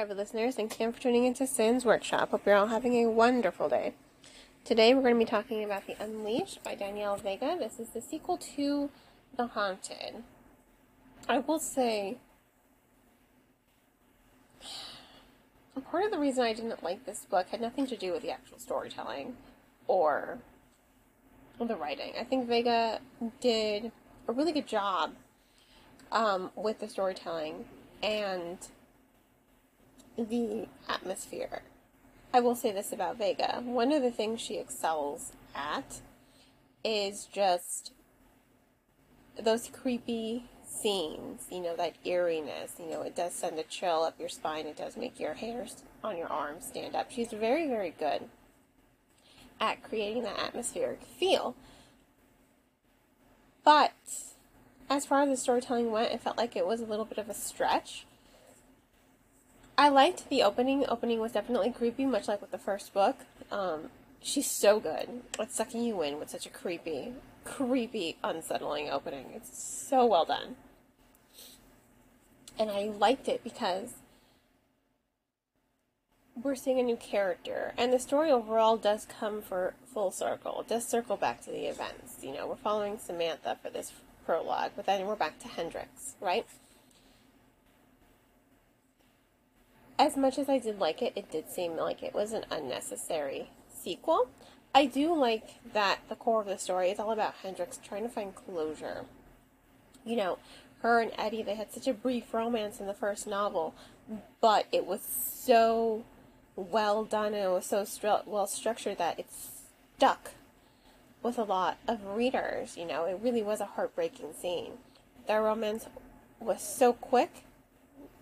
avid listeners. Thank you for tuning into Sin's Workshop. Hope you're all having a wonderful day. Today we're going to be talking about The Unleashed by Danielle Vega. This is the sequel to The Haunted. I will say, part of the reason I didn't like this book had nothing to do with the actual storytelling or the writing. I think Vega did a really good job um, with the storytelling and the atmosphere. I will say this about Vega. One of the things she excels at is just those creepy scenes, you know, that eeriness, you know, it does send a chill up your spine, it does make your hairs on your arms stand up. She's very, very good at creating that atmospheric feel. But as far as the storytelling went, it felt like it was a little bit of a stretch. I liked the opening. The opening was definitely creepy, much like with the first book. Um, she's so good at sucking you in with such a creepy, creepy, unsettling opening. It's so well done. And I liked it because we're seeing a new character, and the story overall does come for full circle. It does circle back to the events. You know, we're following Samantha for this prologue, but then we're back to Hendrix, right? As much as I did like it, it did seem like it was an unnecessary sequel. I do like that the core of the story is all about Hendrix trying to find closure. You know, her and Eddie, they had such a brief romance in the first novel, but it was so well done and it was so stru- well structured that it stuck with a lot of readers. You know, it really was a heartbreaking scene. Their romance was so quick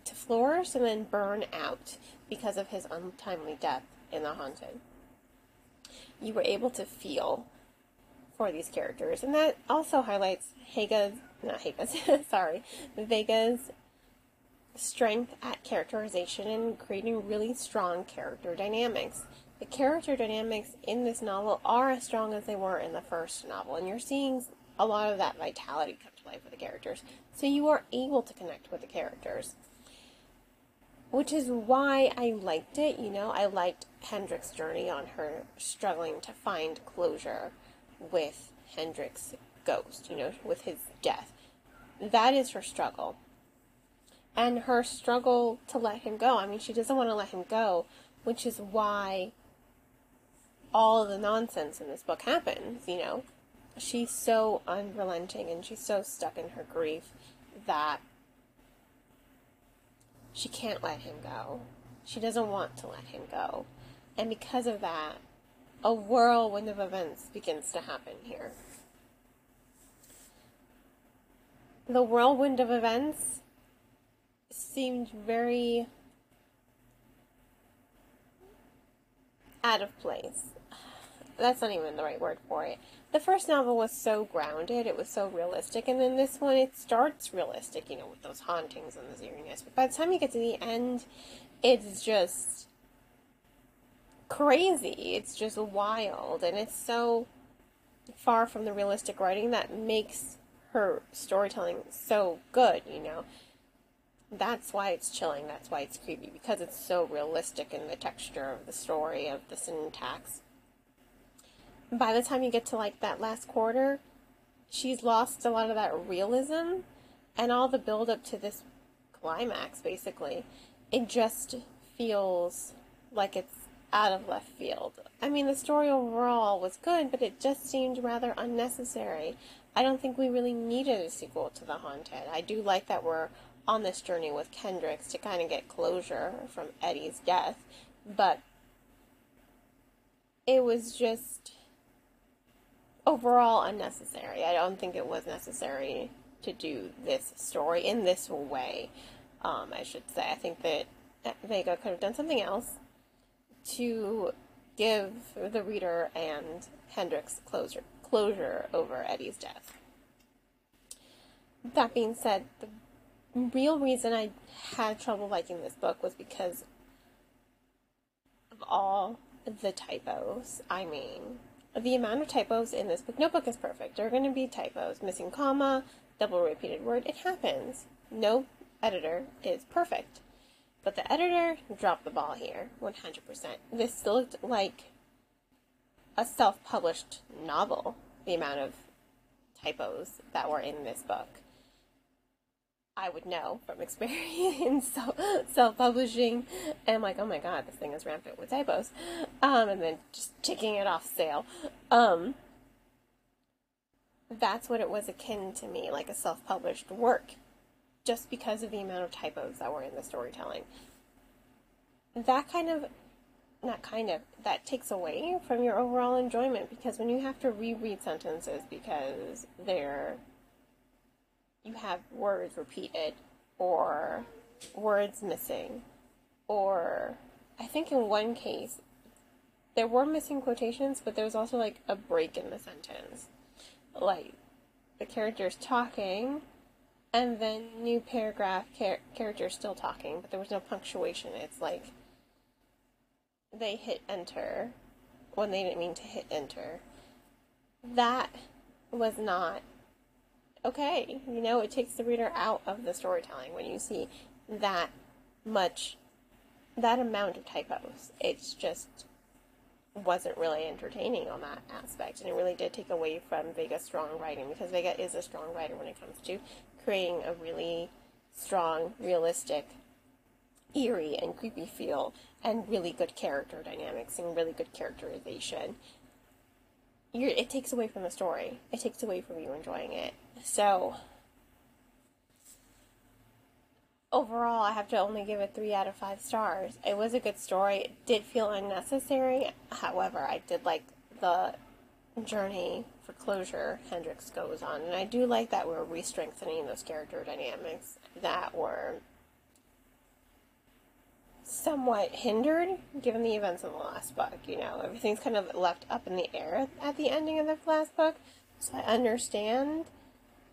to and then burn out because of his untimely death in The Haunted. You were able to feel for these characters, and that also highlights Haga's, not Haga's, sorry, Vega's strength at characterization and creating really strong character dynamics. The character dynamics in this novel are as strong as they were in the first novel, and you're seeing a lot of that vitality come to life with the characters. So you are able to connect with the characters which is why I liked it. You know, I liked Hendrix's journey on her struggling to find closure with Hendrix's ghost, you know, with his death. That is her struggle. And her struggle to let him go. I mean, she doesn't want to let him go, which is why all the nonsense in this book happens, you know. She's so unrelenting and she's so stuck in her grief that she can't let him go. She doesn't want to let him go. And because of that, a whirlwind of events begins to happen here. The whirlwind of events seemed very out of place. That's not even the right word for it the first novel was so grounded, it was so realistic, and then this one it starts realistic, you know, with those hauntings and the eeriness. But by the time you get to the end, it's just crazy. It's just wild, and it's so far from the realistic writing that makes her storytelling so good, you know. That's why it's chilling, that's why it's creepy, because it's so realistic in the texture of the story, of the syntax by the time you get to like that last quarter, she's lost a lot of that realism and all the build up to this climax basically. It just feels like it's out of left field. I mean, the story overall was good, but it just seemed rather unnecessary. I don't think we really needed a sequel to The Haunted. I do like that we're on this journey with Hendrix to kind of get closure from Eddie's death, but it was just overall unnecessary. I don't think it was necessary to do this story in this way. Um, I should say. I think that Vega could have done something else to give the reader and Hendrix closure closure over Eddie's death. That being said, the real reason I had trouble liking this book was because of all the typos. I mean, the amount of typos in this book. Notebook is perfect. There are going to be typos, missing comma, double repeated word. It happens. No editor is perfect. But the editor dropped the ball here, 100%. This looked like a self published novel, the amount of typos that were in this book. I would know from experience self publishing. And I'm like, oh my god, this thing is rampant with typos. Um, and then just taking it off sale. Um, that's what it was akin to me, like a self published work, just because of the amount of typos that were in the storytelling. That kind of, not kind of, that takes away from your overall enjoyment because when you have to reread sentences because they're, you have words repeated or words missing, or I think in one case, there were missing quotations, but there was also like a break in the sentence. Like the characters talking and then new paragraph char- characters still talking but there was no punctuation. It's like they hit enter when they didn't mean to hit enter. That was not okay. You know it takes the reader out of the storytelling when you see that much that amount of typos. It's just wasn't really entertaining on that aspect, and it really did take away from Vega's strong writing because Vega is a strong writer when it comes to creating a really strong, realistic, eerie, and creepy feel, and really good character dynamics and really good characterization. You're, it takes away from the story. It takes away from you enjoying it. So, overall, I have to only give it three out of five stars. It was a good story. It did feel unnecessary. However, I did like the journey for closure Hendrix goes on, and I do like that we're re-strengthening those character dynamics that were somewhat hindered given the events of the last book. You know, everything's kind of left up in the air at the ending of the last book, so I understand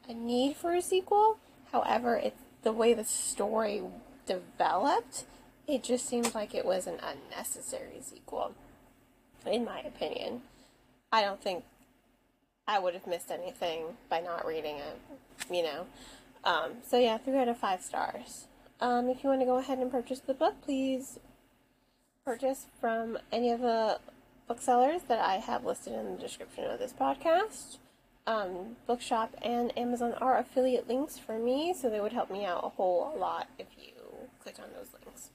a need for a sequel. However, it's the way the story developed, it just seems like it was an unnecessary sequel, in my opinion. I don't think I would have missed anything by not reading it, you know. Um, so yeah, three out of five stars. Um, if you want to go ahead and purchase the book, please purchase from any of the booksellers that I have listed in the description of this podcast um, Bookshop and Amazon are affiliate links for me, so they would help me out a whole lot if you click on those links.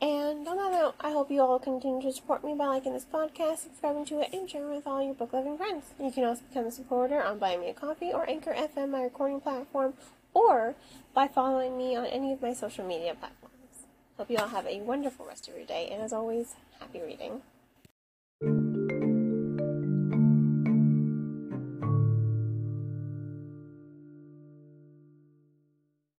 And on that note, I hope you all continue to support me by liking this podcast, subscribing to it, and sharing with all your book loving friends. You can also become a supporter on Buy Me a Coffee or Anchor FM, my recording platform, or by following me on any of my social media platforms. Hope you all have a wonderful rest of your day, and as always, happy reading.